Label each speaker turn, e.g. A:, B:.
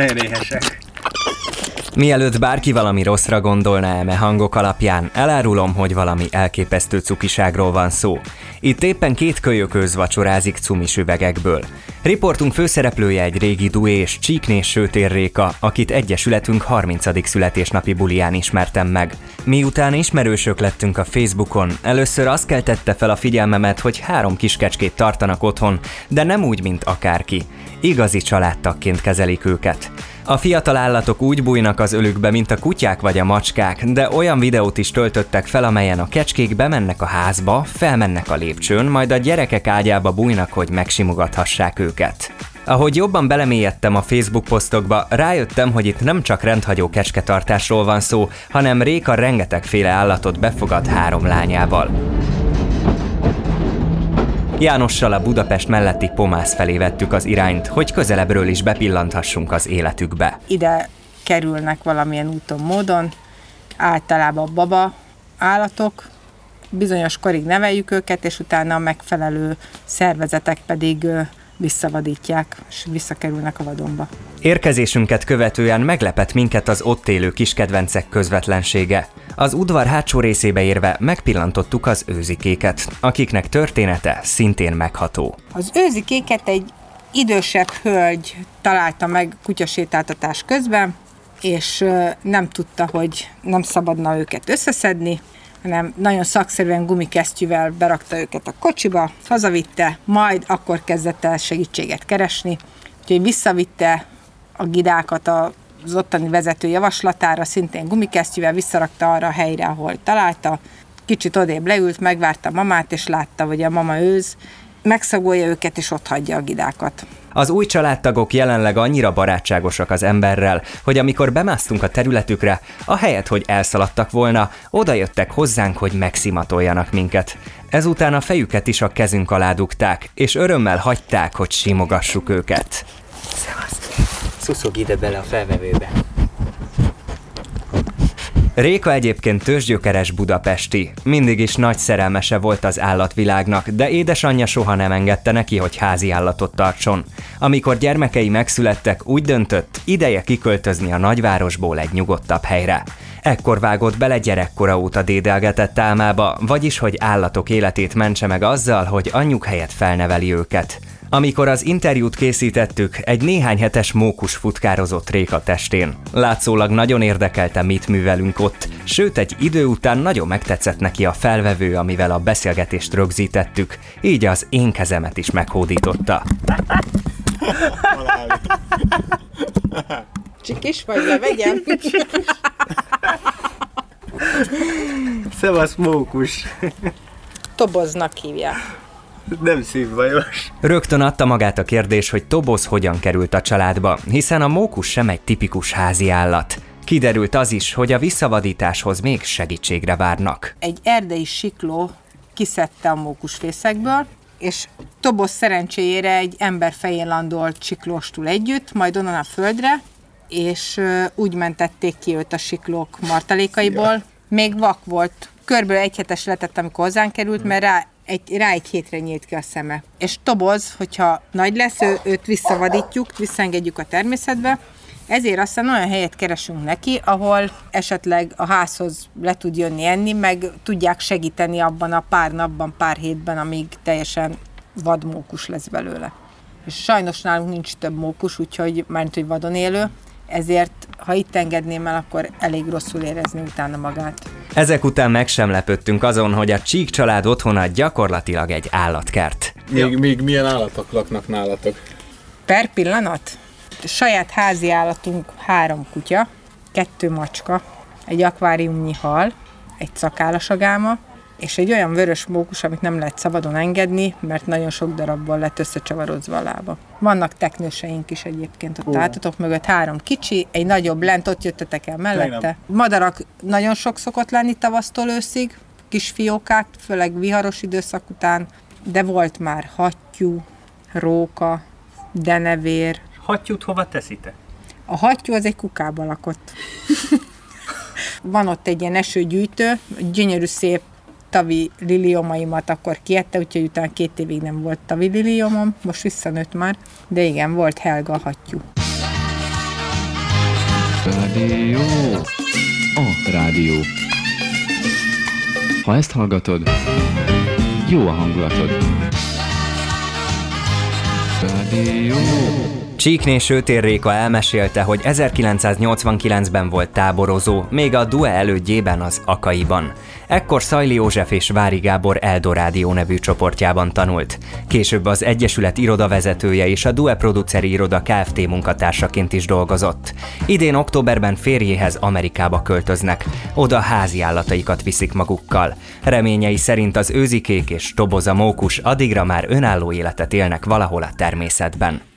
A: Nagyon éhesek.
B: Mielőtt bárki valami rosszra gondolna eme hangok alapján, elárulom, hogy valami elképesztő cukiságról van szó. Itt éppen két kölyököz vacsorázik cumis üvegekből. Riportunk főszereplője egy régi dué és Csíknés Sőtér Réka, akit egyesületünk 30. születésnapi bulián ismertem meg. Miután ismerősök lettünk a Facebookon, először azt keltette fel a figyelmemet, hogy három kiskecskét tartanak otthon, de nem úgy, mint akárki. Igazi családtagként kezelik őket. A fiatal állatok úgy bújnak az ölükbe, mint a kutyák vagy a macskák, de olyan videót is töltöttek fel, amelyen a kecskék bemennek a házba, felmennek a lépcsőn, majd a gyerekek ágyába bújnak, hogy megsimogathassák őket. Ahogy jobban belemélyedtem a Facebook posztokba, rájöttem, hogy itt nem csak rendhagyó kecsketartásról van szó, hanem Réka rengetegféle állatot befogad három lányával. Jánossal a Budapest melletti Pomász felé vettük az irányt, hogy közelebbről is bepillanthassunk az életükbe.
C: Ide kerülnek valamilyen úton, módon, általában baba állatok, bizonyos korig neveljük őket, és utána a megfelelő szervezetek pedig visszavadítják, és visszakerülnek a vadonba.
B: Érkezésünket követően meglepett minket az ott élő kiskedvencek közvetlensége. Az udvar hátsó részébe érve megpillantottuk az őzikéket, akiknek története szintén megható.
C: Az őzikéket egy idősebb hölgy találta meg kutyasétáltatás közben, és nem tudta, hogy nem szabadna őket összeszedni, hanem nagyon szakszerűen gumikesztyűvel berakta őket a kocsiba, hazavitte, majd akkor kezdett el segítséget keresni, úgyhogy visszavitte a gidákat az ottani vezető javaslatára, szintén gumikesztyűvel visszarakta arra a helyre, ahol találta, kicsit odébb leült, megvárta a mamát, és látta, hogy a mama őz, megszagolja őket, és ott hagyja a gidákat.
B: Az új családtagok jelenleg annyira barátságosak az emberrel, hogy amikor bemásztunk a területükre, a helyet, hogy elszaladtak volna, odajöttek hozzánk, hogy megszimatoljanak minket. Ezután a fejüket is a kezünk alá dugták, és örömmel hagyták, hogy simogassuk őket.
A: Szevasz! Szuszog ide bele a felvevőbe.
B: Réka egyébként tőzsgyökeres budapesti. Mindig is nagy szerelmese volt az állatvilágnak, de édesanyja soha nem engedte neki, hogy házi állatot tartson. Amikor gyermekei megszülettek, úgy döntött, ideje kiköltözni a nagyvárosból egy nyugodtabb helyre. Ekkor vágott bele gyerekkora óta dédelgetett álmába, vagyis hogy állatok életét mentse meg azzal, hogy anyjuk helyett felneveli őket. Amikor az interjút készítettük, egy néhány hetes mókus futkározott Réka testén. Látszólag nagyon érdekelte, mit művelünk ott, sőt egy idő után nagyon megtetszett neki a felvevő, amivel a beszélgetést rögzítettük, így az én kezemet is meghódította.
C: Csikis vagy, levegyem?
A: Szevasz, mókus!
C: Toboznak hívják.
A: Nem szívbajos.
B: Rögtön adta magát a kérdés, hogy Toboz hogyan került a családba, hiszen a mókus sem egy tipikus házi állat. Kiderült az is, hogy a visszavadításhoz még segítségre várnak.
C: Egy erdei sikló kiszedte a mókusfészekből, és Toboz szerencséjére egy ember fején landolt siklóstul együtt, majd onnan a földre, és úgy mentették ki őt a siklók martalékaiból. Ja. Még vak volt, körülbelül egy hetes letett, amikor hozzánk került, mert rá egy, rá egy hétre nyílt ki a szeme. És Toboz, hogyha nagy lesz, ő, őt visszavadítjuk, visszaengedjük a természetbe, ezért aztán olyan helyet keresünk neki, ahol esetleg a házhoz le tud jönni enni, meg tudják segíteni abban a pár napban, pár hétben, amíg teljesen vadmókus lesz belőle. És sajnos nálunk nincs több mókus, úgyhogy már hogy vadon élő, ezért ha itt engedném el, akkor elég rosszul érezni utána magát.
B: Ezek után meg sem lepődtünk azon, hogy a Csík család otthona gyakorlatilag egy állatkert.
D: Még, még milyen állatok laknak nálatok?
C: Per pillanat? A saját házi állatunk három kutya, kettő macska, egy akváriumnyi hal, egy szakálasagáma, és egy olyan vörös mókus, amit nem lehet szabadon engedni, mert nagyon sok darabból lett összecsavarodva a lába. Vannak teknőseink is egyébként ott oh. mögött, három kicsi, egy nagyobb lent, ott jöttetek el mellette. Madarak nagyon sok szokott lenni tavasztól őszig, kis fiókák, főleg viharos időszak után, de volt már hattyú, róka, denevér.
A: Hattyút hova teszitek?
C: A hattyú az egy kukába lakott. Van ott egy ilyen esőgyűjtő, gyönyörű szép tavi liliomaimat akkor kiette, úgyhogy utána két évig nem volt tavi liliomom, most visszanőtt már, de igen, volt Helga hattyú.
E: Rádió. A rádió. Ha ezt hallgatod, jó a hangulatod. Rádió.
B: Csíkné Sötér Réka elmesélte, hogy 1989-ben volt táborozó, még a DUE elődjében az Akaiban. Ekkor Szajli József és Vári Gábor Eldorádió nevű csoportjában tanult. Később az Egyesület irodavezetője és a DUE produceri iroda Kft. munkatársaként is dolgozott. Idén októberben férjéhez Amerikába költöznek, oda házi állataikat viszik magukkal. Reményei szerint az őzikék és toboza mókus addigra már önálló életet élnek valahol a természetben.